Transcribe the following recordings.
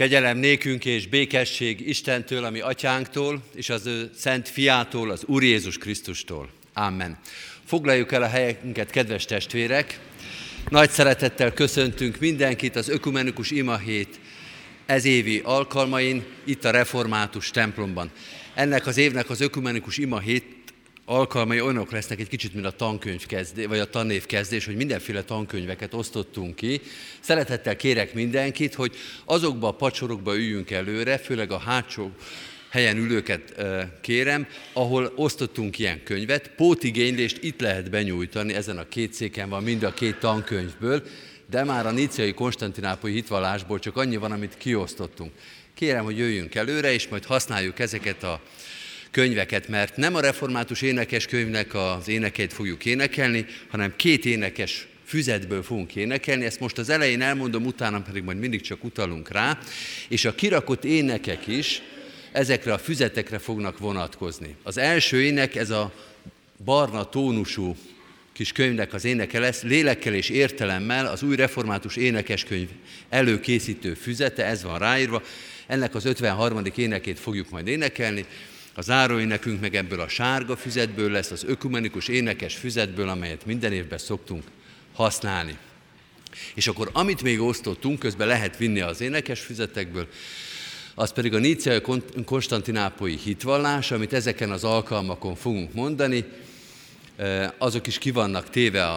Kegyelem nékünk és békesség Istentől, ami atyánktól, és az ő szent fiától, az Úr Jézus Krisztustól. Amen. Foglaljuk el a helyünket, kedves testvérek! Nagy szeretettel köszöntünk mindenkit az Ökumenikus Imahét ezévi alkalmain, itt a Református templomban. Ennek az évnek az Ökumenikus Imahét alkalmai olyanok lesznek egy kicsit, mint a tankönyv kezdés, vagy a tanév kezdés, hogy mindenféle tankönyveket osztottunk ki. Szeretettel kérek mindenkit, hogy azokba a pacsorokba üljünk előre, főleg a hátsó helyen ülőket kérem, ahol osztottunk ilyen könyvet. Pótigénylést itt lehet benyújtani, ezen a két széken van mind a két tankönyvből, de már a níciai konstantinápolyi hitvallásból csak annyi van, amit kiosztottunk. Kérem, hogy jöjjünk előre, és majd használjuk ezeket a könyveket, mert nem a református énekeskönyvnek az énekeit fogjuk énekelni, hanem két énekes füzetből fogunk énekelni, ezt most az elején elmondom, utána pedig majd mindig csak utalunk rá, és a kirakott énekek is ezekre a füzetekre fognak vonatkozni. Az első ének, ez a barna tónusú kis könyvnek az éneke lesz, lélekkel és értelemmel az új református énekeskönyv előkészítő füzete, ez van ráírva, ennek az 53. énekét fogjuk majd énekelni, a záróénekünk meg ebből a sárga füzetből lesz, az ökumenikus énekes füzetből, amelyet minden évben szoktunk használni. És akkor amit még osztottunk, közben lehet vinni az énekes füzetekből, az pedig a Níciai Konstantinápolyi hitvallás, amit ezeken az alkalmakon fogunk mondani, azok is ki vannak téve a,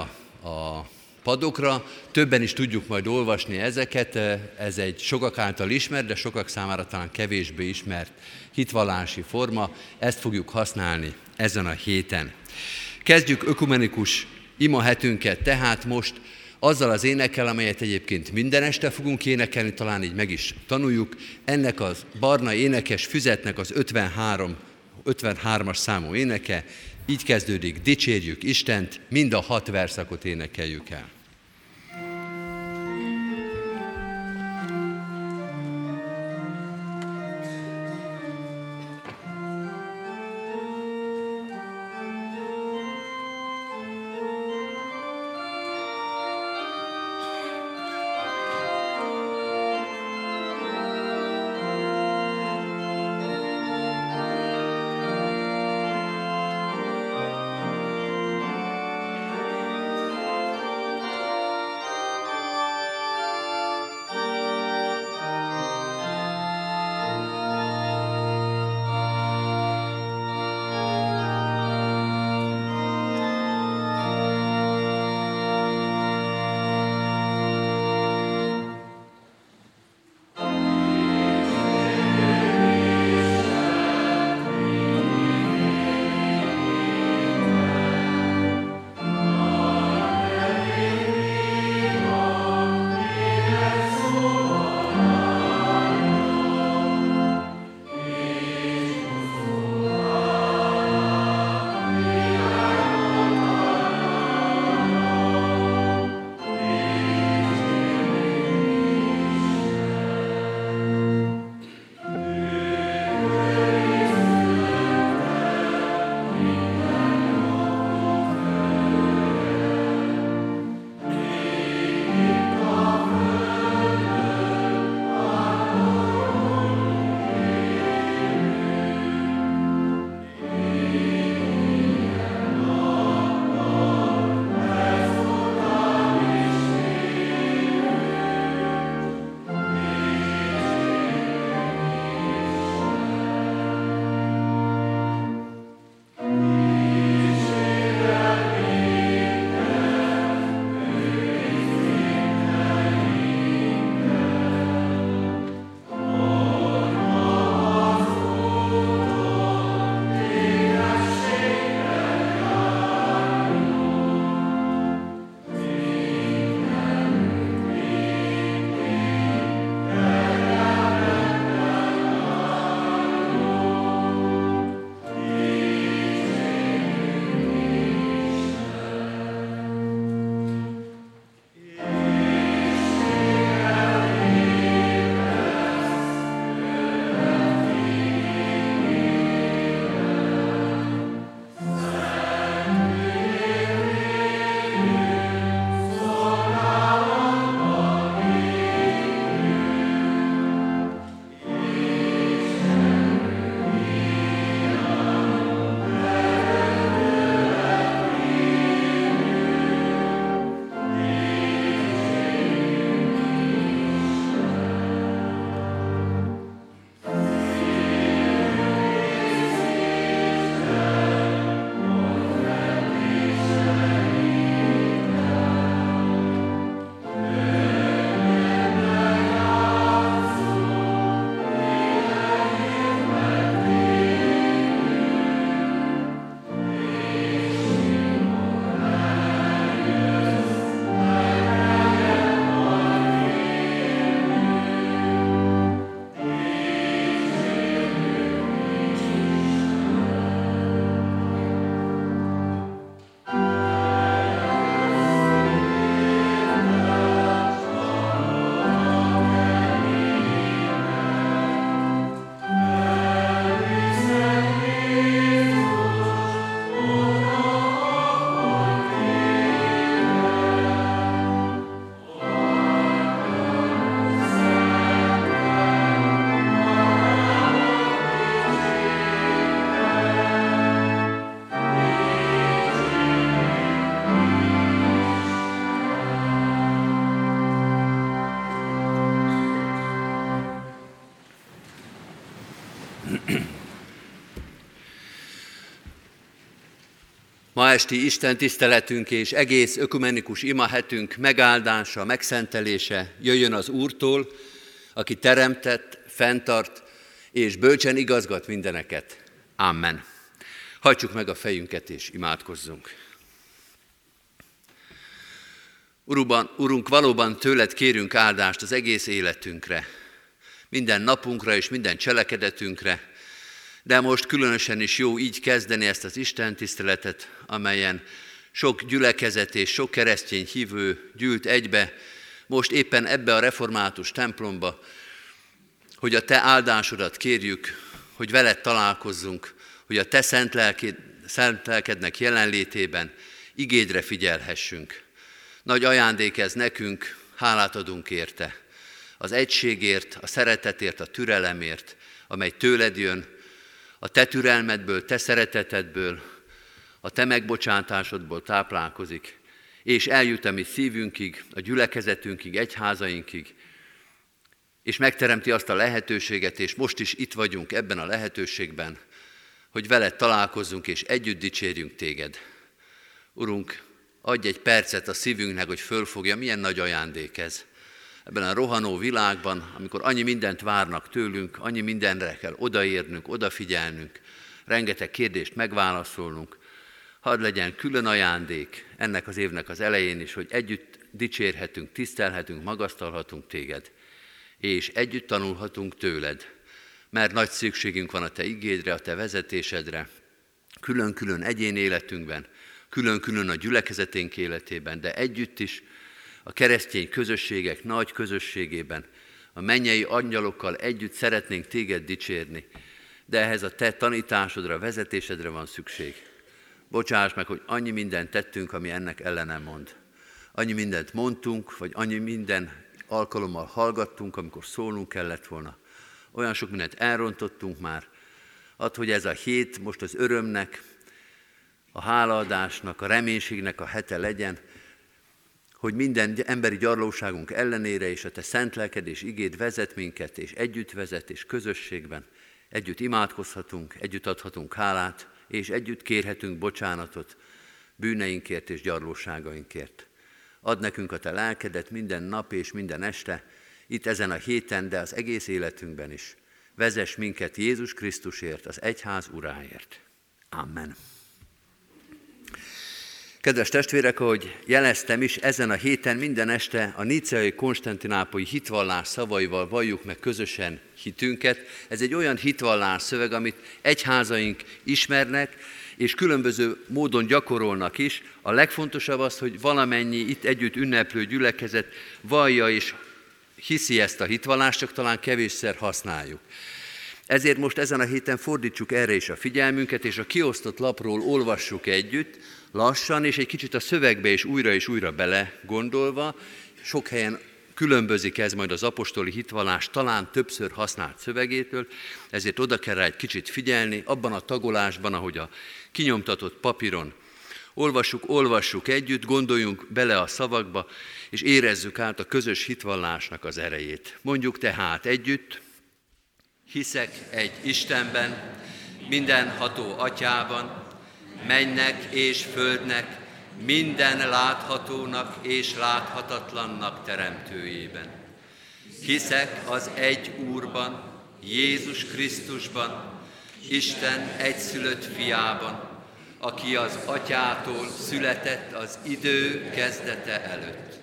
a padokra, többen is tudjuk majd olvasni ezeket, ez egy sokak által ismert, de sokak számára talán kevésbé ismert hitvallási forma, ezt fogjuk használni ezen a héten. Kezdjük ökumenikus imahetünket tehát most azzal az énekel, amelyet egyébként minden este fogunk énekelni, talán így meg is tanuljuk. Ennek az barna énekes füzetnek az 53, 53-as számú éneke, így kezdődik, dicsérjük Istent, mind a hat verszakot énekeljük el. Ma esti Isten tiszteletünk és egész ökumenikus imahetünk megáldása, megszentelése jöjjön az Úrtól, aki teremtett, fenntart és bölcsen igazgat mindeneket. Amen. Hajtsuk meg a fejünket és imádkozzunk. Uruban, Urunk, valóban tőled kérünk áldást az egész életünkre, minden napunkra és minden cselekedetünkre, de most különösen is jó így kezdeni ezt az Isten tiszteletet, amelyen sok gyülekezet és sok keresztény hívő gyűlt egybe, most éppen ebbe a református templomba, hogy a Te áldásodat kérjük, hogy veled találkozzunk, hogy a Te szent, lelkéd, szent lelkednek jelenlétében igédre figyelhessünk. Nagy ajándék ez nekünk, hálát adunk érte. Az egységért, a szeretetért, a türelemért, amely tőled jön, a te türelmedből, te szeretetedből, a te megbocsátásodból táplálkozik, és eljut a mi szívünkig, a gyülekezetünkig, egyházainkig, és megteremti azt a lehetőséget, és most is itt vagyunk ebben a lehetőségben, hogy veled találkozzunk, és együtt dicsérjünk téged. Urunk, adj egy percet a szívünknek, hogy fölfogja, milyen nagy ajándék ez. Ebben a rohanó világban, amikor annyi mindent várnak tőlünk, annyi mindenre kell odaérnünk, odafigyelnünk, rengeteg kérdést megválaszolnunk, hadd legyen külön ajándék ennek az évnek az elején is, hogy együtt dicsérhetünk, tisztelhetünk, magasztalhatunk téged, és együtt tanulhatunk tőled, mert nagy szükségünk van a te igédre, a te vezetésedre, külön-külön egyén életünkben, külön-külön a gyülekezeténk életében, de együtt is a keresztény közösségek nagy közösségében, a mennyei angyalokkal együtt szeretnénk téged dicsérni, de ehhez a te tanításodra, vezetésedre van szükség. Bocsáss meg, hogy annyi mindent tettünk, ami ennek ellenem mond. Annyi mindent mondtunk, vagy annyi minden alkalommal hallgattunk, amikor szólnunk kellett volna. Olyan sok mindent elrontottunk már. Add, hogy ez a hét most az örömnek, a hálaadásnak, a reménységnek a hete legyen, hogy minden emberi gyarlóságunk ellenére és a te szent lelked és igéd vezet minket, és együtt vezet, és közösségben együtt imádkozhatunk, együtt adhatunk hálát, és együtt kérhetünk bocsánatot bűneinkért és gyarlóságainkért. Ad nekünk a te lelkedet minden nap és minden este, itt ezen a héten, de az egész életünkben is. Vezess minket Jézus Krisztusért, az egyház uráért. Amen. Kedves testvérek, ahogy jeleztem is, ezen a héten minden este a Niceai Konstantinápolyi hitvallás szavaival valljuk meg közösen hitünket. Ez egy olyan hitvallás szöveg, amit egyházaink ismernek, és különböző módon gyakorolnak is. A legfontosabb az, hogy valamennyi itt együtt ünneplő gyülekezet vallja és hiszi ezt a hitvallást, csak talán kevésszer használjuk. Ezért most ezen a héten fordítsuk erre is a figyelmünket, és a kiosztott lapról olvassuk együtt, lassan, és egy kicsit a szövegbe is újra és újra bele gondolva, sok helyen különbözik ez majd az apostoli hitvallás talán többször használt szövegétől, ezért oda kell rá egy kicsit figyelni, abban a tagolásban, ahogy a kinyomtatott papíron olvassuk, olvassuk együtt, gondoljunk bele a szavakba, és érezzük át a közös hitvallásnak az erejét. Mondjuk tehát együtt, hiszek egy Istenben, mindenható atyában, mennek és földnek, minden láthatónak és láthatatlannak teremtőjében. Hiszek az egy Úrban, Jézus Krisztusban, Isten egyszülött fiában, aki az atyától született az idő kezdete előtt.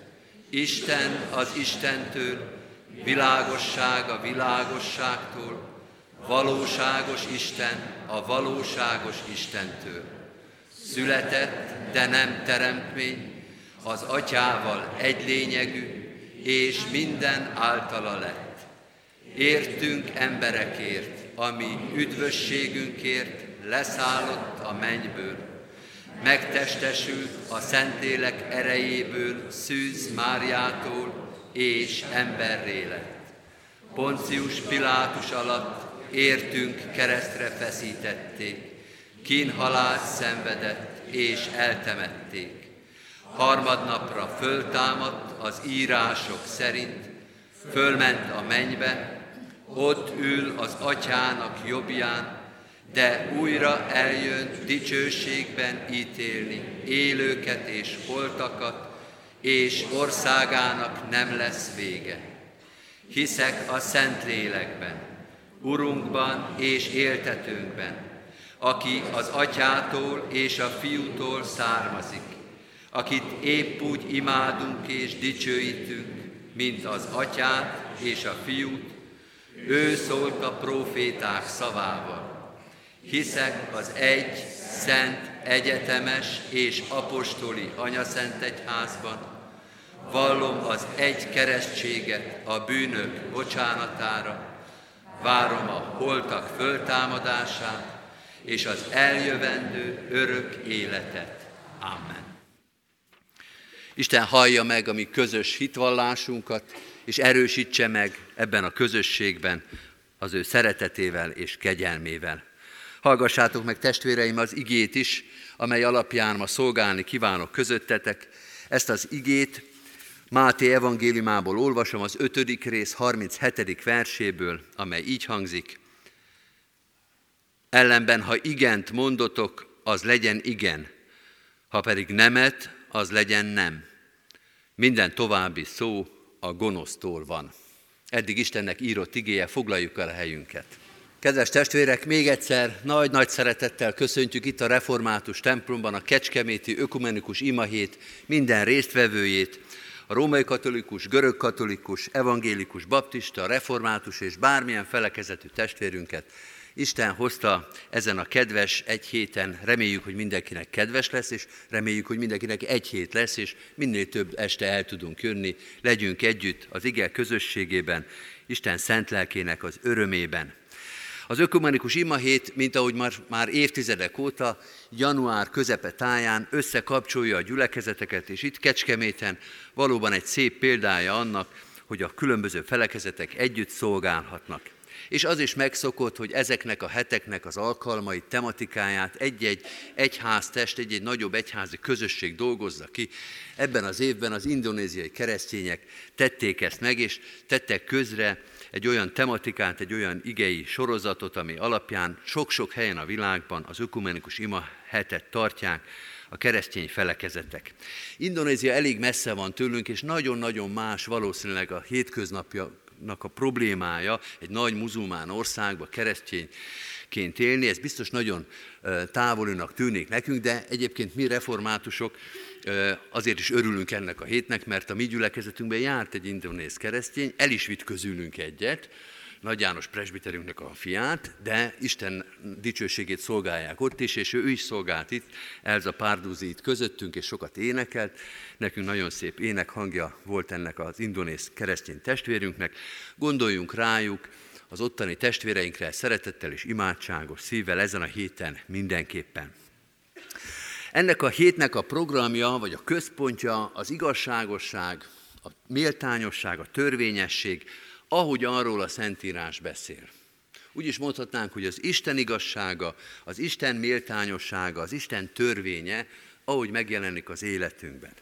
Isten az Istentől, világosság a világosságtól, valóságos Isten a valóságos Istentől született, de nem teremtmény, az atyával egy lényegű, és minden általa lett. Értünk emberekért, ami üdvösségünkért leszállott a mennyből, megtestesült a Szentlélek erejéből Szűz Máriától, és emberré lett. Poncius Pilátus alatt értünk keresztre feszítették, kínhalált szenvedett és eltemették. Harmadnapra föltámadt az írások szerint, fölment a mennybe, ott ül az atyának jobbján, de újra eljön dicsőségben ítélni élőket és holtakat, és országának nem lesz vége. Hiszek a Szentlélekben, Urunkban és éltetőnkben, aki az atyától és a fiútól származik, akit épp úgy imádunk és dicsőítünk, mint az atyát és a fiút, ő szólt a proféták szavával. Hiszek az egy, szent, egyetemes és apostoli anyaszent egyházban, vallom az egy keresztséget a bűnök bocsánatára, várom a holtak föltámadását és az eljövendő örök életet. Amen. Isten hallja meg a mi közös hitvallásunkat, és erősítse meg ebben a közösségben az ő szeretetével és kegyelmével. Hallgassátok meg testvéreim az igét is, amely alapján ma szolgálni kívánok közöttetek. Ezt az igét Máté evangéliumából olvasom az 5. rész 37. verséből, amely így hangzik. Ellenben, ha igent mondotok, az legyen igen, ha pedig nemet, az legyen nem. Minden további szó a gonosztól van. Eddig Istennek írott igéje, foglaljuk el a helyünket. Kedves testvérek, még egyszer nagy-nagy szeretettel köszöntjük itt a református templomban a Kecskeméti Ökumenikus Imahét minden résztvevőjét, a római katolikus, görög katolikus, evangélikus, baptista, református és bármilyen felekezetű testvérünket, Isten hozta ezen a kedves egy héten, reméljük, hogy mindenkinek kedves lesz, és reméljük, hogy mindenkinek egy hét lesz, és minél több este el tudunk jönni, legyünk együtt az ige közösségében, Isten szent lelkének az örömében. Az ökumenikus imahét, mint ahogy már, már évtizedek óta, január közepe táján összekapcsolja a gyülekezeteket, és itt Kecskeméten valóban egy szép példája annak, hogy a különböző felekezetek együtt szolgálhatnak. És az is megszokott, hogy ezeknek a heteknek az alkalmai, tematikáját egy-egy egyháztest, egy-egy nagyobb egyházi közösség dolgozza ki. Ebben az évben az indonéziai keresztények tették ezt meg, és tettek közre egy olyan tematikát, egy olyan igei sorozatot, ami alapján sok-sok helyen a világban az ökumenikus ima hetet tartják, a keresztény felekezetek. Indonézia elég messze van tőlünk, és nagyon-nagyon más valószínűleg a hétköznapnak a problémája egy nagy muzulmán országba keresztényként élni. Ez biztos nagyon távolinak tűnik nekünk, de egyébként mi reformátusok azért is örülünk ennek a hétnek, mert a mi gyülekezetünkben járt egy indonéz keresztény, el is vitt közülünk egyet, nagy János presbiterünknek a fiát, de Isten dicsőségét szolgálják ott is, és ő is szolgált itt, Elza Párduzi itt közöttünk, és sokat énekelt. Nekünk nagyon szép énekhangja volt ennek az indonéz keresztény testvérünknek. Gondoljunk rájuk, az ottani testvéreinkre szeretettel és imádságos szívvel ezen a héten mindenképpen. Ennek a hétnek a programja, vagy a központja az igazságosság, a méltányosság, a törvényesség, ahogy arról a Szentírás beszél. Úgy is mondhatnánk, hogy az Isten igazsága, az Isten méltányossága, az Isten törvénye, ahogy megjelenik az életünkben.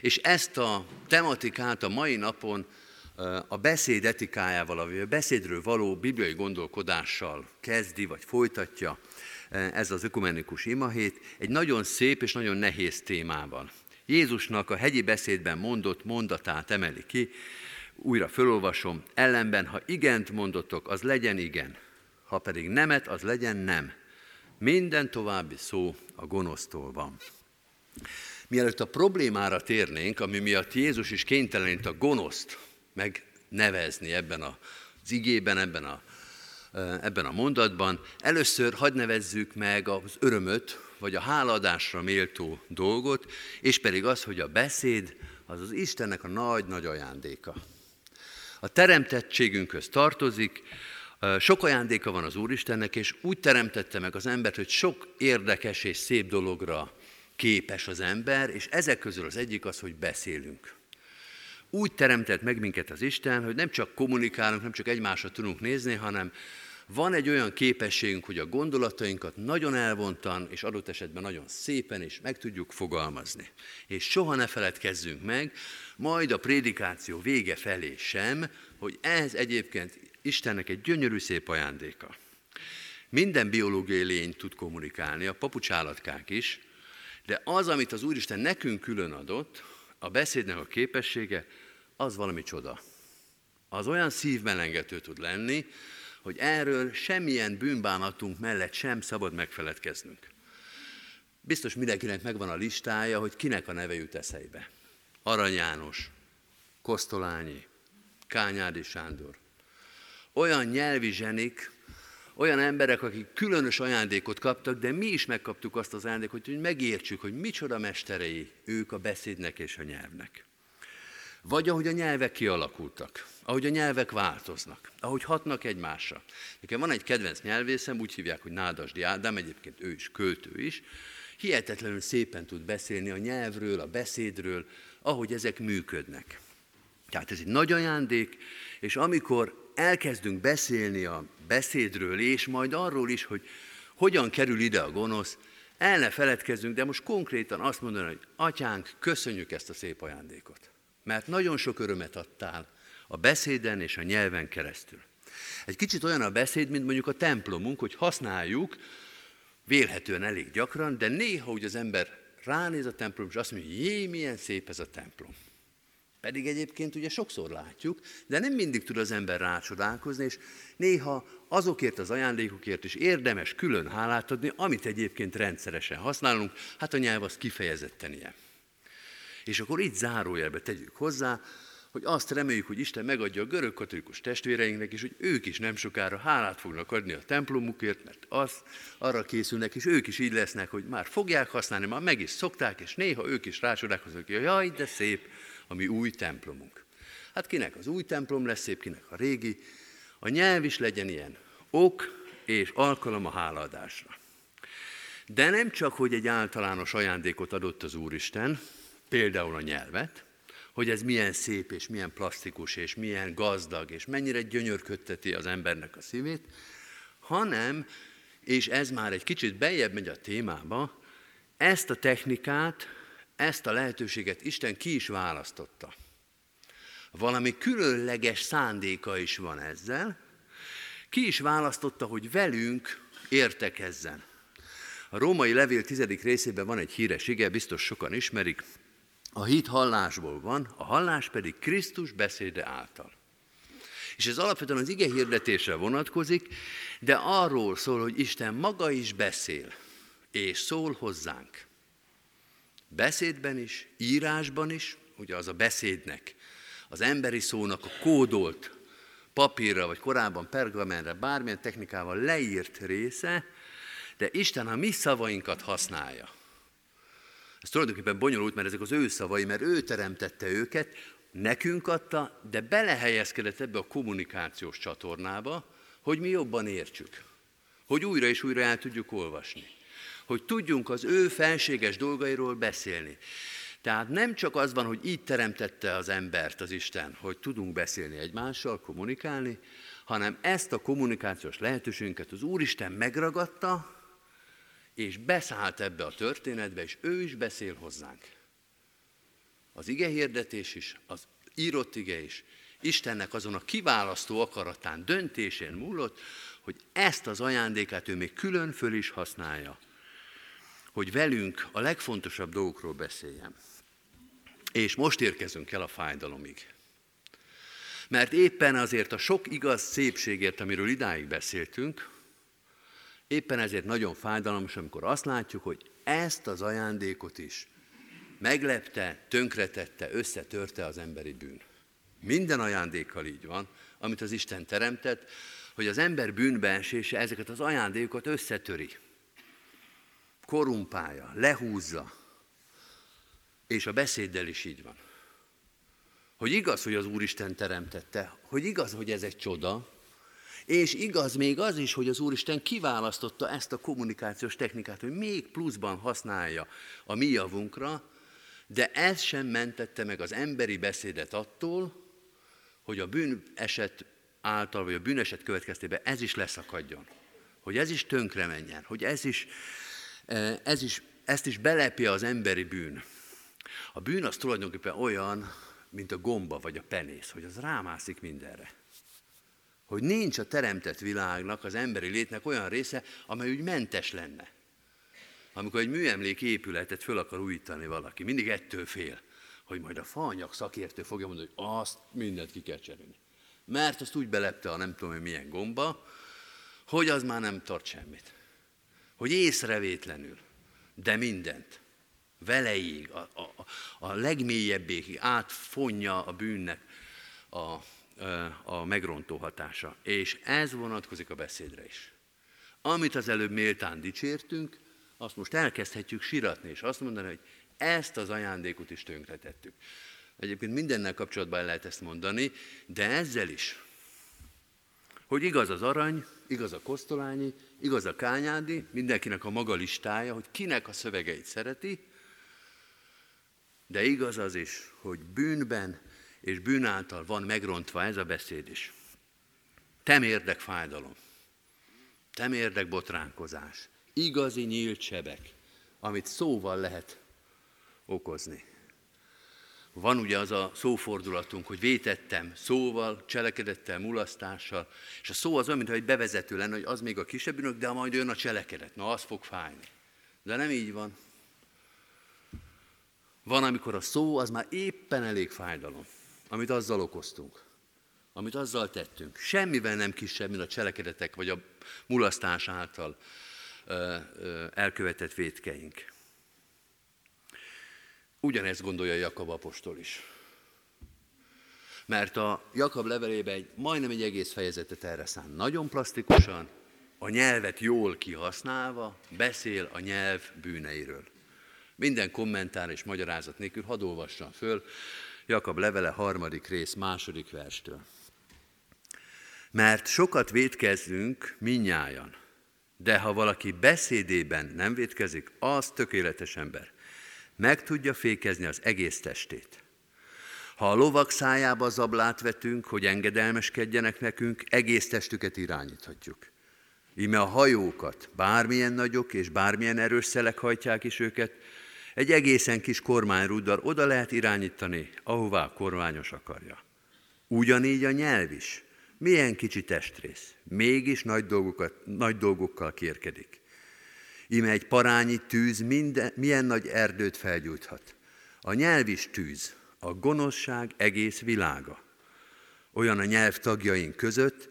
És ezt a tematikát a mai napon a beszéd etikájával, a beszédről való bibliai gondolkodással kezdi, vagy folytatja ez az ökumenikus imahét, egy nagyon szép és nagyon nehéz témával. Jézusnak a hegyi beszédben mondott mondatát emeli ki, újra fölolvasom, ellenben, ha igent mondotok, az legyen igen, ha pedig nemet, az legyen nem. Minden további szó a gonosztól van. Mielőtt a problémára térnénk, ami miatt Jézus is kénytelenít a gonoszt megnevezni ebben az igében, ebben a, ebben a mondatban, először hadd nevezzük meg az örömöt, vagy a háladásra méltó dolgot, és pedig az, hogy a beszéd az az Istennek a nagy-nagy ajándéka a teremtettségünkhöz tartozik, sok ajándéka van az Úristennek, és úgy teremtette meg az embert, hogy sok érdekes és szép dologra képes az ember, és ezek közül az egyik az, hogy beszélünk. Úgy teremtett meg minket az Isten, hogy nem csak kommunikálunk, nem csak egymásra tudunk nézni, hanem van egy olyan képességünk, hogy a gondolatainkat nagyon elvontan, és adott esetben nagyon szépen is meg tudjuk fogalmazni. És soha ne feledkezzünk meg, majd a prédikáció vége felé sem, hogy ez egyébként Istennek egy gyönyörű szép ajándéka. Minden biológiai lény tud kommunikálni, a papucsállatkák is, de az, amit az Úristen nekünk külön adott, a beszédnek a képessége, az valami csoda. Az olyan szívmelengető tud lenni, hogy erről semmilyen bűnbánatunk mellett sem szabad megfeledkeznünk. Biztos mindenkinek megvan a listája, hogy kinek a neve jut eszeibe. Arany János, Kosztolányi, Kányádi Sándor. Olyan nyelvi zsenik, olyan emberek, akik különös ajándékot kaptak, de mi is megkaptuk azt az ajándékot, hogy megértsük, hogy micsoda mesterei ők a beszédnek és a nyelvnek. Vagy ahogy a nyelvek kialakultak, ahogy a nyelvek változnak, ahogy hatnak egymásra. Nekem van egy kedvenc nyelvészem, úgy hívják, hogy Nádasdi Ádám, egyébként ő is költő is, hihetetlenül szépen tud beszélni a nyelvről, a beszédről, ahogy ezek működnek. Tehát ez egy nagy ajándék, és amikor elkezdünk beszélni a beszédről, és majd arról is, hogy hogyan kerül ide a gonosz, el ne feledkezzünk, de most konkrétan azt mondani, hogy atyánk, köszönjük ezt a szép ajándékot. Mert nagyon sok örömet adtál a beszéden és a nyelven keresztül. Egy kicsit olyan a beszéd, mint mondjuk a templomunk, hogy használjuk, vélhetően elég gyakran, de néha úgy az ember ránéz a templom, és azt mondja, jé, milyen szép ez a templom. Pedig egyébként ugye sokszor látjuk, de nem mindig tud az ember rácsodálkozni, és néha azokért az ajándékokért is érdemes külön hálát adni, amit egyébként rendszeresen használunk, hát a nyelv az kifejezetten ilyen. És akkor itt zárójelbe tegyük hozzá, hogy azt reméljük, hogy Isten megadja a görög katolikus testvéreinknek is, hogy ők is nem sokára hálát fognak adni a templomukért, mert az arra készülnek, és ők is így lesznek, hogy már fogják használni, már meg is szokták, és néha ők is rácsodálkoznak, hogy jaj, de szép a mi új templomunk. Hát kinek az új templom lesz szép, kinek a régi. A nyelv is legyen ilyen ok és alkalom a hálaadásra. De nem csak, hogy egy általános ajándékot adott az Úristen, például a nyelvet, hogy ez milyen szép és milyen plastikus és milyen gazdag és mennyire gyönyörködteti az embernek a szívét, hanem, és ez már egy kicsit bejebb megy a témába, ezt a technikát, ezt a lehetőséget Isten ki is választotta. Valami különleges szándéka is van ezzel. Ki is választotta, hogy velünk értekezzen. A római levél tizedik részében van egy híres ige, biztos sokan ismerik, a hit hallásból van, a hallás pedig Krisztus beszéde által. És ez alapvetően az ige hirdetésre vonatkozik, de arról szól, hogy Isten maga is beszél, és szól hozzánk. Beszédben is, írásban is, ugye az a beszédnek, az emberi szónak a kódolt papírra, vagy korábban pergamentre, bármilyen technikával leírt része, de Isten a mi szavainkat használja. Ez tulajdonképpen bonyolult, mert ezek az ő szavai, mert ő teremtette őket, nekünk adta, de belehelyezkedett ebbe a kommunikációs csatornába, hogy mi jobban értsük. Hogy újra és újra el tudjuk olvasni. Hogy tudjunk az ő felséges dolgairól beszélni. Tehát nem csak az van, hogy így teremtette az embert az Isten, hogy tudunk beszélni egymással, kommunikálni, hanem ezt a kommunikációs lehetőségünket az Úristen megragadta, és beszállt ebbe a történetbe, és ő is beszél hozzánk. Az ige hirdetés is, az írott ige is, Istennek azon a kiválasztó akaratán, döntésén múlott, hogy ezt az ajándékát ő még külön föl is használja, hogy velünk a legfontosabb dolgokról beszéljen. És most érkezünk el a fájdalomig. Mert éppen azért a sok igaz szépségért, amiről idáig beszéltünk, Éppen ezért nagyon fájdalmas, amikor azt látjuk, hogy ezt az ajándékot is meglepte, tönkretette, összetörte az emberi bűn. Minden ajándékkal így van, amit az Isten teremtett, hogy az ember bűnbeesése ezeket az ajándékokat összetöri. Korumpálja, lehúzza. És a beszéddel is így van. Hogy igaz, hogy az Úristen teremtette, hogy igaz, hogy ez egy csoda, és igaz még az is, hogy az Úristen kiválasztotta ezt a kommunikációs technikát, hogy még pluszban használja a mi javunkra, de ez sem mentette meg az emberi beszédet attól, hogy a bűneset által, vagy a bűneset következtében ez is leszakadjon. Hogy ez is tönkre menjen, hogy ez is, eh, ez is, ezt is belepi az emberi bűn. A bűn az tulajdonképpen olyan, mint a gomba vagy a penész, hogy az rámászik mindenre hogy nincs a teremtett világnak, az emberi létnek olyan része, amely úgy mentes lenne. Amikor egy műemlék épületet föl akar újítani valaki, mindig ettől fél, hogy majd a faanyag szakértő fogja mondani, hogy azt mindent ki kell cserélni. Mert azt úgy belepte a nem tudom, hogy milyen gomba, hogy az már nem tart semmit. Hogy észrevétlenül, de mindent, veleig, a, a, a legmélyebbékig átfonja a bűnnek a, a megrontó hatása. És ez vonatkozik a beszédre is. Amit az előbb méltán dicsértünk, azt most elkezdhetjük siratni, és azt mondani, hogy ezt az ajándékot is tönkretettük. Egyébként mindennel kapcsolatban lehet ezt mondani, de ezzel is, hogy igaz az arany, igaz a kosztolányi, igaz a kányádi, mindenkinek a maga listája, hogy kinek a szövegeit szereti, de igaz az is, hogy bűnben és bűn által van megrontva ez a beszéd is. Temérdek fájdalom, temérdek botránkozás, igazi nyílt sebek, amit szóval lehet okozni. Van ugye az a szófordulatunk, hogy vétettem szóval, cselekedettel, mulasztással, és a szó az olyan, mintha egy bevezető lenne, hogy az még a kisebb bűnök, de majd jön a cselekedet, na az fog fájni. De nem így van. Van, amikor a szó az már éppen elég fájdalom, amit azzal okoztunk, amit azzal tettünk. Semmivel nem kisebb, mint a cselekedetek vagy a mulasztás által ö, ö, elkövetett vétkeink. Ugyanezt gondolja Jakab apostol is. Mert a Jakab levelében egy, majdnem egy egész fejezetet erre szán. Nagyon plastikusan, a nyelvet jól kihasználva, beszél a nyelv bűneiről. Minden kommentár és magyarázat nélkül hadd olvassam föl Jakab levele harmadik rész második verstől. Mert sokat védkezzünk minnyájan, de ha valaki beszédében nem védkezik, az tökéletes ember. Meg tudja fékezni az egész testét. Ha a lovak szájába zablát vetünk, hogy engedelmeskedjenek nekünk, egész testüket irányíthatjuk. Íme a hajókat, bármilyen nagyok és bármilyen erős szelek hajtják is őket, egy egészen kis kormányrúddal oda lehet irányítani, ahová a kormányos akarja. Ugyanígy a nyelv is. Milyen kicsi testrész, mégis nagy, dolgokat, nagy dolgokkal kérkedik. Ime egy parányi tűz minden, milyen nagy erdőt felgyújthat. A nyelv is tűz, a gonoszság egész világa. Olyan a nyelv tagjaink között,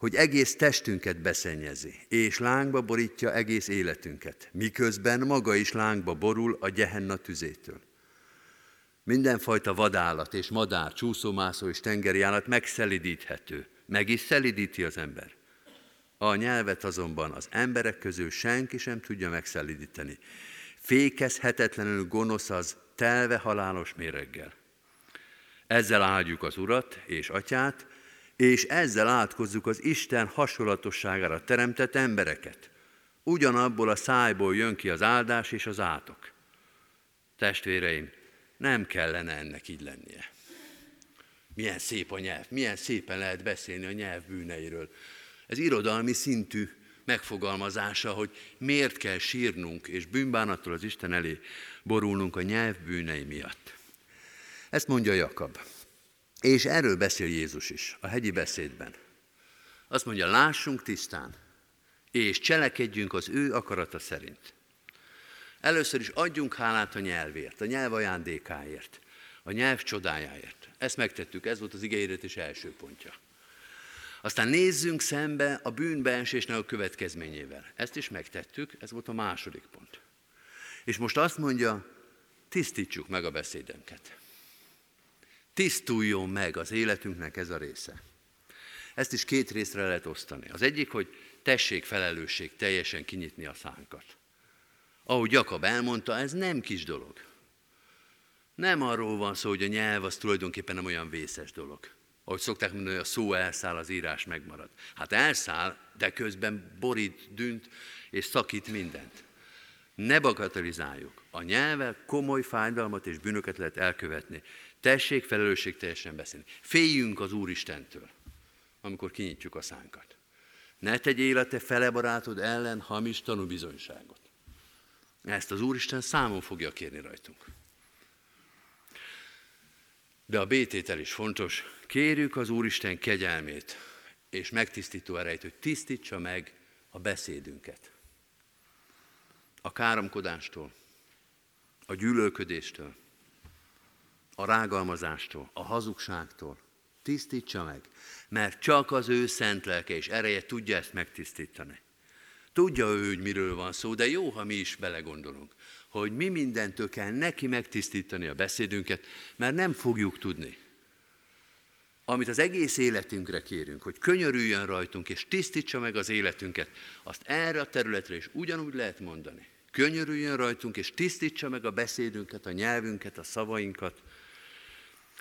hogy egész testünket beszennyezi, és lángba borítja egész életünket, miközben maga is lángba borul a gyehenna tüzétől. Mindenfajta vadállat és madár, csúszómászó és tengeri állat megszelidíthető, meg is szelidíti az ember. A nyelvet azonban az emberek közül senki sem tudja megszelidíteni. Fékezhetetlenül gonosz az, telve halálos méreggel. Ezzel áldjuk az Urat és Atyát, és ezzel átkozzuk az Isten hasonlatosságára teremtett embereket. Ugyanabból a szájból jön ki az áldás és az átok. Testvéreim, nem kellene ennek így lennie. Milyen szép a nyelv, milyen szépen lehet beszélni a nyelv bűneiről. Ez irodalmi szintű megfogalmazása, hogy miért kell sírnunk és bűnbánattól az Isten elé borulnunk a nyelv bűnei miatt. Ezt mondja Jakab. És erről beszél Jézus is a hegyi beszédben. Azt mondja, lássunk tisztán, és cselekedjünk az ő akarata szerint. Először is adjunk hálát a nyelvért, a nyelv ajándékáért, a nyelv csodájáért. Ezt megtettük, ez volt az igényedetés első pontja. Aztán nézzünk szembe a bűnbeesésnek a következményével. Ezt is megtettük, ez volt a második pont. És most azt mondja, tisztítsuk meg a beszédenket tisztuljon meg az életünknek ez a része. Ezt is két részre lehet osztani. Az egyik, hogy tessék felelősség teljesen kinyitni a szánkat. Ahogy Jakab elmondta, ez nem kis dolog. Nem arról van szó, hogy a nyelv az tulajdonképpen nem olyan vészes dolog. Ahogy szokták mondani, hogy a szó elszáll, az írás megmarad. Hát elszáll, de közben borít, dünt és szakít mindent. Ne bagatelizáljuk. A nyelvvel komoly fájdalmat és bűnöket lehet elkövetni. Tessék felelősség teljesen beszélni. Féljünk az Úristentől, amikor kinyitjuk a szánkat. Ne tegy élete fele barátod ellen hamis tanúbizonyságot. Ezt az Úristen számon fogja kérni rajtunk. De a bététel is fontos. Kérjük az Úristen kegyelmét, és megtisztító erejét, hogy tisztítsa meg a beszédünket. A káromkodástól, a gyűlölködéstől, a rágalmazástól, a hazugságtól. Tisztítsa meg, mert csak az ő szent lelke és ereje tudja ezt megtisztítani. Tudja ő, hogy miről van szó, de jó, ha mi is belegondolunk, hogy mi mindentől kell neki megtisztítani a beszédünket, mert nem fogjuk tudni. Amit az egész életünkre kérünk, hogy könyörüljön rajtunk és tisztítsa meg az életünket, azt erre a területre is ugyanúgy lehet mondani. Könyörüljön rajtunk és tisztítsa meg a beszédünket, a nyelvünket, a szavainkat,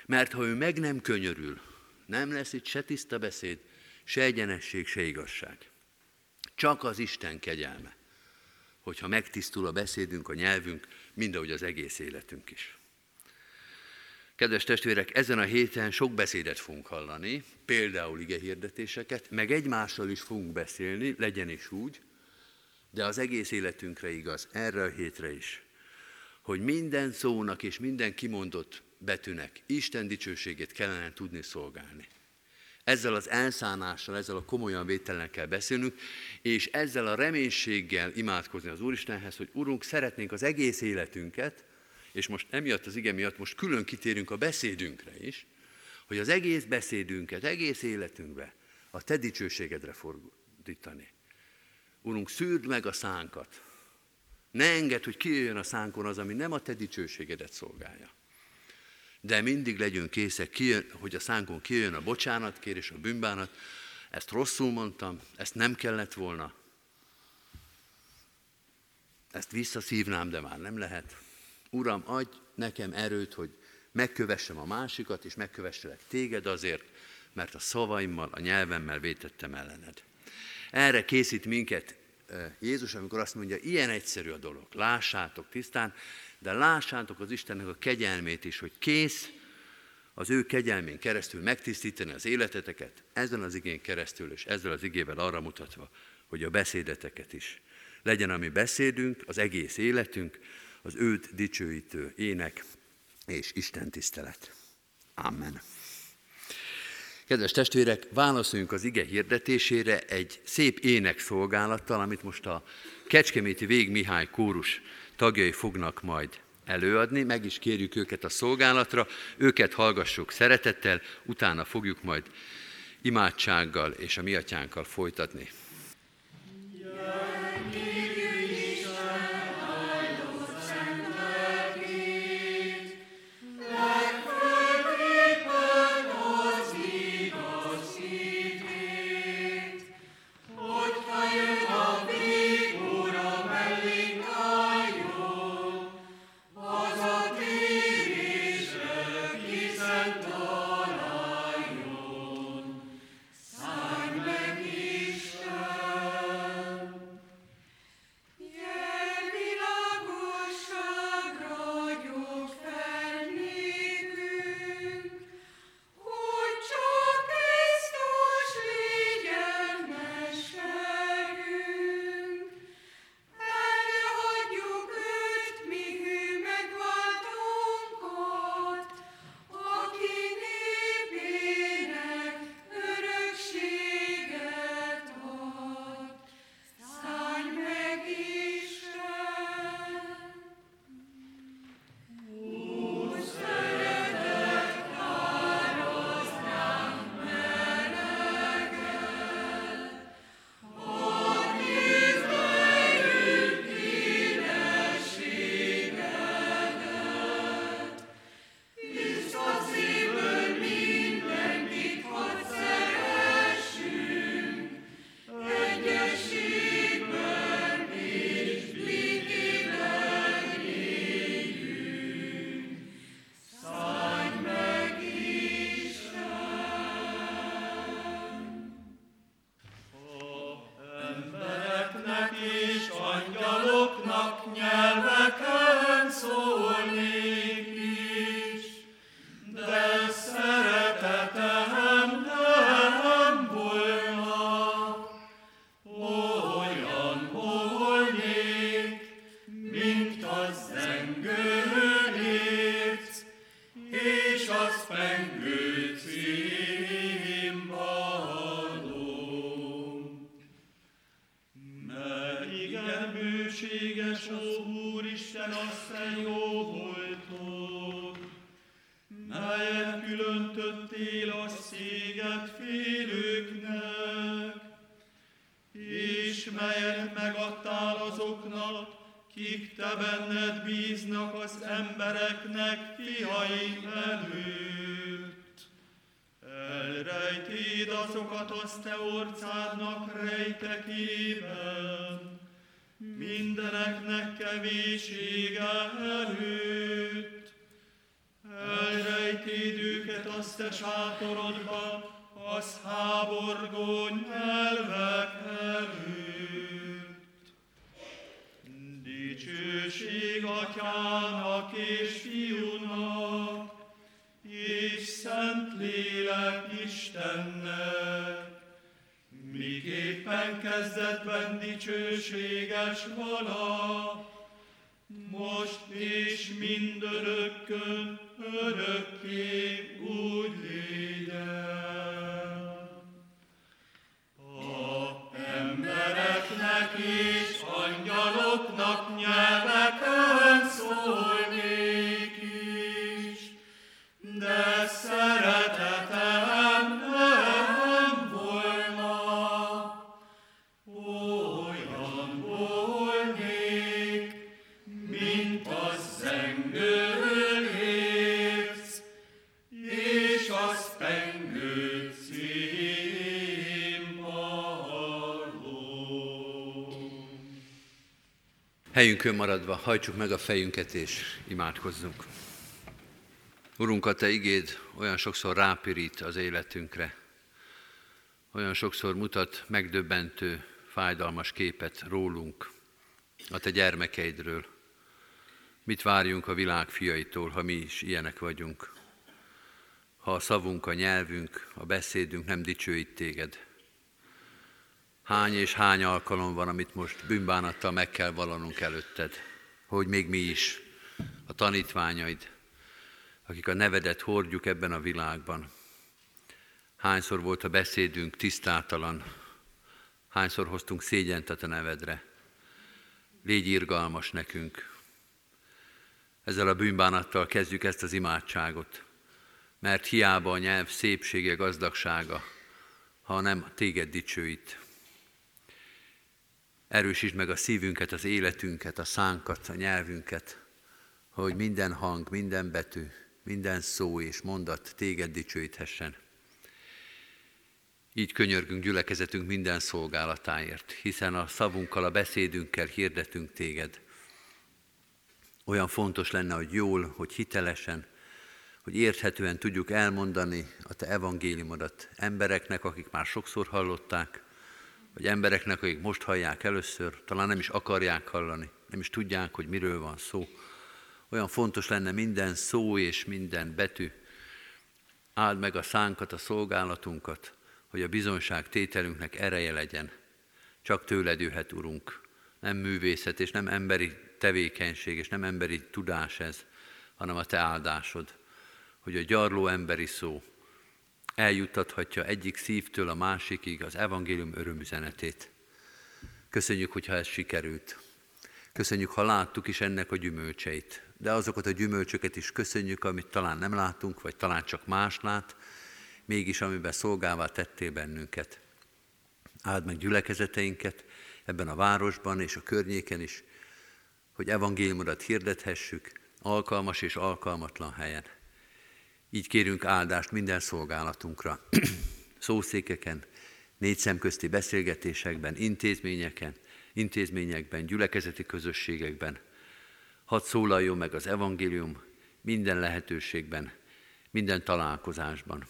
mert ha ő meg nem könyörül, nem lesz itt se tiszta beszéd, se egyenesség, se igazság. Csak az Isten kegyelme, hogyha megtisztul a beszédünk, a nyelvünk, mind ahogy az egész életünk is. Kedves testvérek, ezen a héten sok beszédet fogunk hallani, például ige hirdetéseket, meg egymással is fogunk beszélni, legyen is úgy, de az egész életünkre igaz, erre a hétre is, hogy minden szónak és minden kimondott betűnek Isten dicsőségét kellene tudni szolgálni. Ezzel az elszánással, ezzel a komolyan vétellel kell beszélnünk, és ezzel a reménységgel imádkozni az Úristenhez, hogy Urunk, szeretnénk az egész életünket, és most emiatt az ige miatt most külön kitérünk a beszédünkre is, hogy az egész beszédünket, egész életünkbe a Te dicsőségedre fordítani. Urunk, szűrd meg a szánkat. Ne engedd, hogy kijöjjön a szánkon az, ami nem a Te dicsőségedet szolgálja de mindig legyünk készek, hogy a szánkon kijön a bocsánatkérés, a bűnbánat. Ezt rosszul mondtam, ezt nem kellett volna. Ezt visszaszívnám, de már nem lehet. Uram, adj nekem erőt, hogy megkövessem a másikat, és megkövesselek téged azért, mert a szavaimmal, a nyelvemmel vétettem ellened. Erre készít minket Jézus, amikor azt mondja, ilyen egyszerű a dolog, lássátok tisztán, de lássátok az Istennek a kegyelmét is, hogy kész az ő kegyelmén keresztül megtisztítani az életeteket, ezen az igén keresztül, és ezzel az igével arra mutatva, hogy a beszédeteket is. Legyen a mi beszédünk, az egész életünk, az őt dicsőítő ének és Isten tisztelet. Amen. Kedves testvérek, válaszoljunk az ige hirdetésére egy szép ének szolgálattal, amit most a Kecskeméti Vég Mihály kórus tagjai fognak majd előadni, meg is kérjük őket a szolgálatra, őket hallgassuk szeretettel, utána fogjuk majd imádsággal és a mi atyánkkal folytatni. Kik te benned bíznak az embereknek fiai előtt. Elrejtéd azokat az te orcádnak rejtekében, mindeneknek kevésége előtt. Elrejtéd őket azt te sátorodban, az háborgó nyelvek előtt. Dicsőség atyának és fiúnak, és szent lélek Istennek, miképpen kezdetben dicsőséges vala, most és mindörökkön, örökké úgy legyen. A embereknek és angyaloknak nyelveken szólnék is, de szeretetem Helyünkön maradva hajtsuk meg a fejünket és imádkozzunk. Urunk, a Te igéd olyan sokszor rápirít az életünkre, olyan sokszor mutat megdöbbentő, fájdalmas képet rólunk, a Te gyermekeidről. Mit várjunk a világ fiaitól, ha mi is ilyenek vagyunk? Ha a szavunk, a nyelvünk, a beszédünk nem dicsőít Téged. Hány és hány alkalom van, amit most bűnbánattal meg kell vallanunk előtted, hogy még mi is, a tanítványaid, akik a nevedet hordjuk ebben a világban. Hányszor volt a beszédünk tisztátalan, hányszor hoztunk szégyent a te nevedre. Légy irgalmas nekünk. Ezzel a bűnbánattal kezdjük ezt az imádságot, mert hiába a nyelv szépsége, gazdagsága, ha nem téged dicsőít. Erősítsd meg a szívünket, az életünket, a szánkat, a nyelvünket, hogy minden hang, minden betű, minden szó és mondat téged dicsőíthessen. Így könyörgünk gyülekezetünk minden szolgálatáért, hiszen a szavunkkal, a beszédünkkel hirdetünk téged. Olyan fontos lenne, hogy jól, hogy hitelesen, hogy érthetően tudjuk elmondani a te evangéliumodat embereknek, akik már sokszor hallották, vagy embereknek, akik most hallják először, talán nem is akarják hallani, nem is tudják, hogy miről van szó. Olyan fontos lenne minden szó és minden betű. Áld meg a szánkat, a szolgálatunkat, hogy a bizonyság tételünknek ereje legyen. Csak tőled jöhet, Urunk. Nem művészet és nem emberi tevékenység és nem emberi tudás ez, hanem a te áldásod, hogy a gyarló emberi szó eljuttathatja egyik szívtől a másikig az evangélium örömüzenetét. Köszönjük, hogyha ez sikerült. Köszönjük, ha láttuk is ennek a gyümölcseit. De azokat a gyümölcsöket is köszönjük, amit talán nem látunk, vagy talán csak más lát, mégis amiben szolgává tettél bennünket. Áld meg gyülekezeteinket ebben a városban és a környéken is, hogy evangéliumodat hirdethessük alkalmas és alkalmatlan helyen. Így kérünk áldást minden szolgálatunkra, szószékeken, négy szemközti beszélgetésekben, intézményeken, intézményekben, gyülekezeti közösségekben. Hadd szólaljon meg az evangélium minden lehetőségben, minden találkozásban.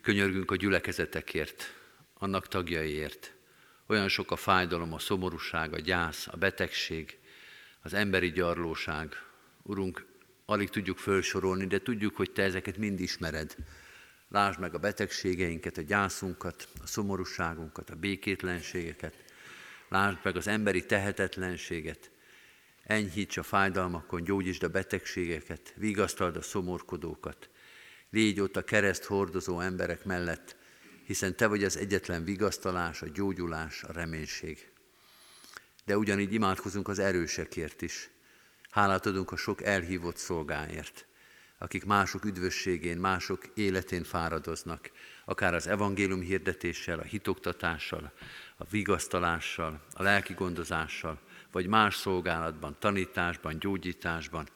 Könyörgünk a gyülekezetekért, annak tagjaiért. Olyan sok a fájdalom, a szomorúság, a gyász, a betegség, az emberi gyarlóság. Urunk, alig tudjuk felsorolni, de tudjuk, hogy Te ezeket mind ismered. Lásd meg a betegségeinket, a gyászunkat, a szomorúságunkat, a békétlenségeket. Lásd meg az emberi tehetetlenséget. Enyhíts a fájdalmakon, gyógyítsd a betegségeket, vigasztald a szomorkodókat. Légy ott a kereszt hordozó emberek mellett, hiszen Te vagy az egyetlen vigasztalás, a gyógyulás, a reménység. De ugyanígy imádkozunk az erősekért is, Hálát adunk a sok elhívott szolgáért, akik mások üdvösségén, mások életén fáradoznak, akár az evangélium hirdetéssel, a hitoktatással, a vigasztalással, a lelki gondozással, vagy más szolgálatban, tanításban, gyógyításban.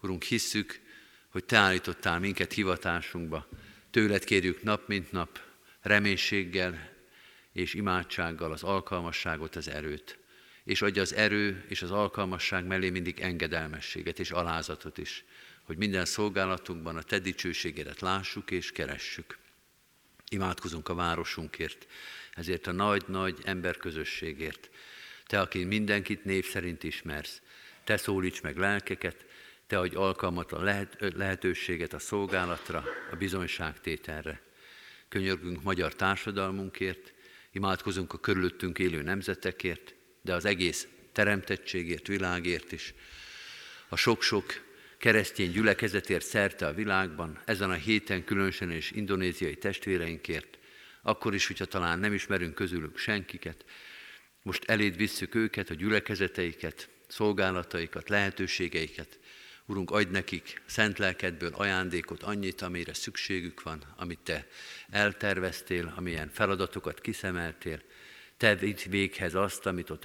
Urunk, hisszük, hogy Te állítottál minket hivatásunkba. Tőled kérjük nap mint nap, reménységgel és imádsággal az alkalmasságot, az erőt. És adja az erő és az alkalmasság mellé mindig engedelmességet és alázatot is, hogy minden szolgálatunkban a Te dicsőségedet lássuk és keressük. Imádkozunk a városunkért, ezért a nagy-nagy emberközösségért. Te, aki mindenkit név szerint ismersz, Te szólíts meg lelkeket, Te adj alkalmat a lehet, lehetőséget a szolgálatra, a bizonyságtételre. Könyörgünk magyar társadalmunkért, imádkozunk a körülöttünk élő nemzetekért, de az egész teremtettségért, világért is. A sok-sok keresztény gyülekezetért szerte a világban, ezen a héten különösen és indonéziai testvéreinkért, akkor is, hogyha talán nem ismerünk közülük senkiket, most eléd visszük őket, a gyülekezeteiket, szolgálataikat, lehetőségeiket. Urunk, adj nekik szent lelkedből ajándékot, annyit, amire szükségük van, amit Te elterveztél, amilyen feladatokat kiszemeltél. Te vidd véghez azt, amit ott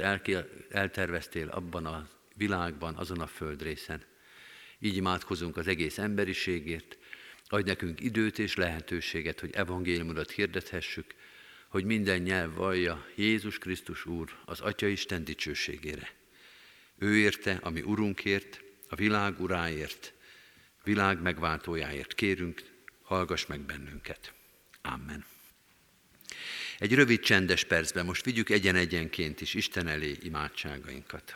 elterveztél abban a világban, azon a földrészen. Így imádkozunk az egész emberiségért, adj nekünk időt és lehetőséget, hogy evangéliumodat hirdethessük, hogy minden nyelv vallja Jézus Krisztus Úr az Atya Isten dicsőségére. Ő érte, ami Urunkért, a világ uráért, világ megváltójáért kérünk, hallgass meg bennünket. Amen. Egy rövid csendes percben most vigyük egyen-egyenként is Isten elé imádságainkat.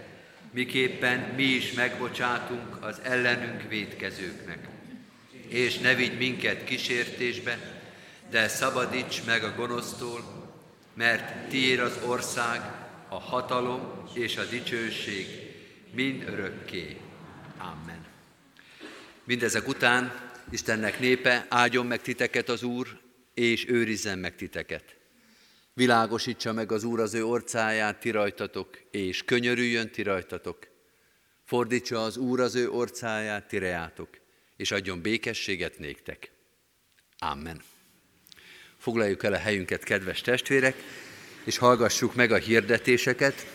miképpen mi is megbocsátunk az ellenünk védkezőknek. És ne vigy minket kísértésbe, de szabadíts meg a gonosztól, mert tiéd az ország, a hatalom és a dicsőség mind örökké. Amen. Mindezek után Istennek népe, áldjon meg titeket az Úr, és őrizzen meg titeket. Világosítsa meg az Úr az ő orcáját ti rajtatok, és könyörüljön ti rajtatok. Fordítsa az Úr az ő orcáját ti reátok, és adjon békességet néktek. Amen. Foglaljuk el a helyünket, kedves testvérek, és hallgassuk meg a hirdetéseket.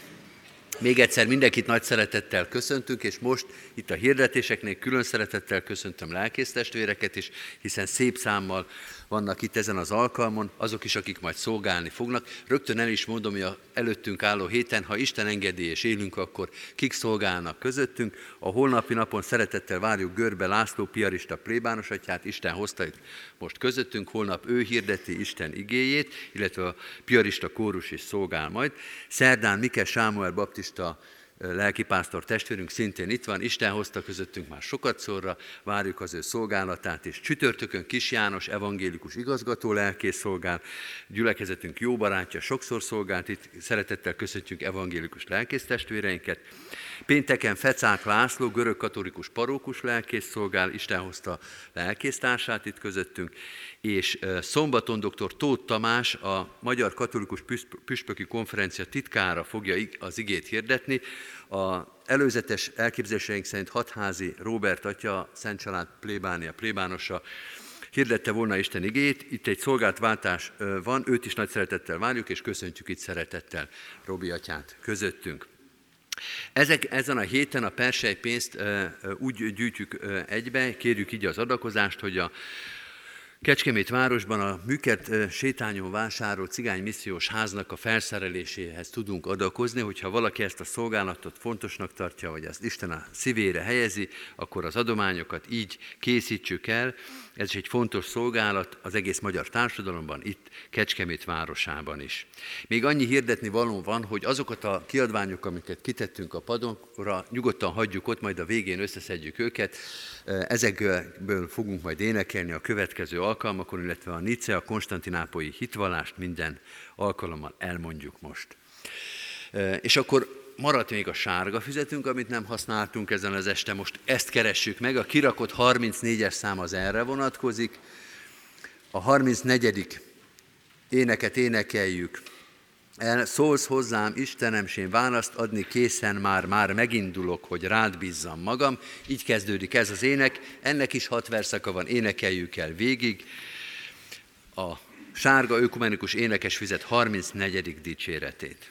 Még egyszer mindenkit nagy szeretettel köszöntünk, és most itt a hirdetéseknél külön szeretettel köszöntöm lelkésztestvéreket is, hiszen szép számmal vannak itt ezen az alkalmon, azok is, akik majd szolgálni fognak. Rögtön el is mondom, hogy a előttünk álló héten, ha Isten engedi és élünk, akkor kik szolgálnak közöttünk. A holnapi napon szeretettel várjuk Görbe László, piarista plébános atyát, Isten hozta itt most közöttünk, holnap ő hirdeti Isten igéjét, illetve a piarista kórus is szolgál majd. Szerdán Mike Sámuel baptista lelkipásztor testvérünk szintén itt van, Isten hozta közöttünk már sokat szorra, várjuk az ő szolgálatát, és csütörtökön Kis János evangélikus igazgató lelkész szolgál, gyülekezetünk jó barátja, sokszor szolgált, itt szeretettel köszöntjük evangélikus lelkész testvéreinket. Pénteken Fecák László, görög-katolikus parókus lelkész szolgál, Isten hozta lelkésztársát itt közöttünk, és szombaton dr. Tóth Tamás, a Magyar Katolikus Püspöki Konferencia titkára fogja az igét hirdetni. A előzetes elképzeléseink szerint hatházi Róbert atya, Szent Család plébánia, plébánosa, hirdette volna Isten igét. Itt egy szolgáltváltás van, őt is nagy szeretettel várjuk, és köszöntjük itt szeretettel Robi atyát közöttünk. Ezek, ezen a héten a persely pénzt úgy gyűjtjük egybe, kérjük így az adakozást, hogy a Kecskemét városban a Műkert sétányon vásárol cigány missziós háznak a felszereléséhez tudunk adakozni, hogyha valaki ezt a szolgálatot fontosnak tartja, vagy ezt Isten a szívére helyezi, akkor az adományokat így készítsük el. Ez is egy fontos szolgálat az egész magyar társadalomban, itt Kecskemét városában is. Még annyi hirdetni való van, hogy azokat a kiadványokat, amiket kitettünk a padokra, nyugodtan hagyjuk ott, majd a végén összeszedjük őket. Ezekből fogunk majd énekelni a következő alkalmakon, illetve a Nice, a konstantinápolyi hitvallást minden alkalommal elmondjuk most. És akkor maradt még a sárga füzetünk, amit nem használtunk ezen az este, most ezt keressük meg. A kirakott 34-es szám az erre vonatkozik. A 34. éneket énekeljük. El, szólsz hozzám, Istenem, s én választ adni készen már, már megindulok, hogy rád bízzam magam. Így kezdődik ez az ének, ennek is hat verszaka van, énekeljük el végig. A sárga ökumenikus énekes fizet 34. dicséretét.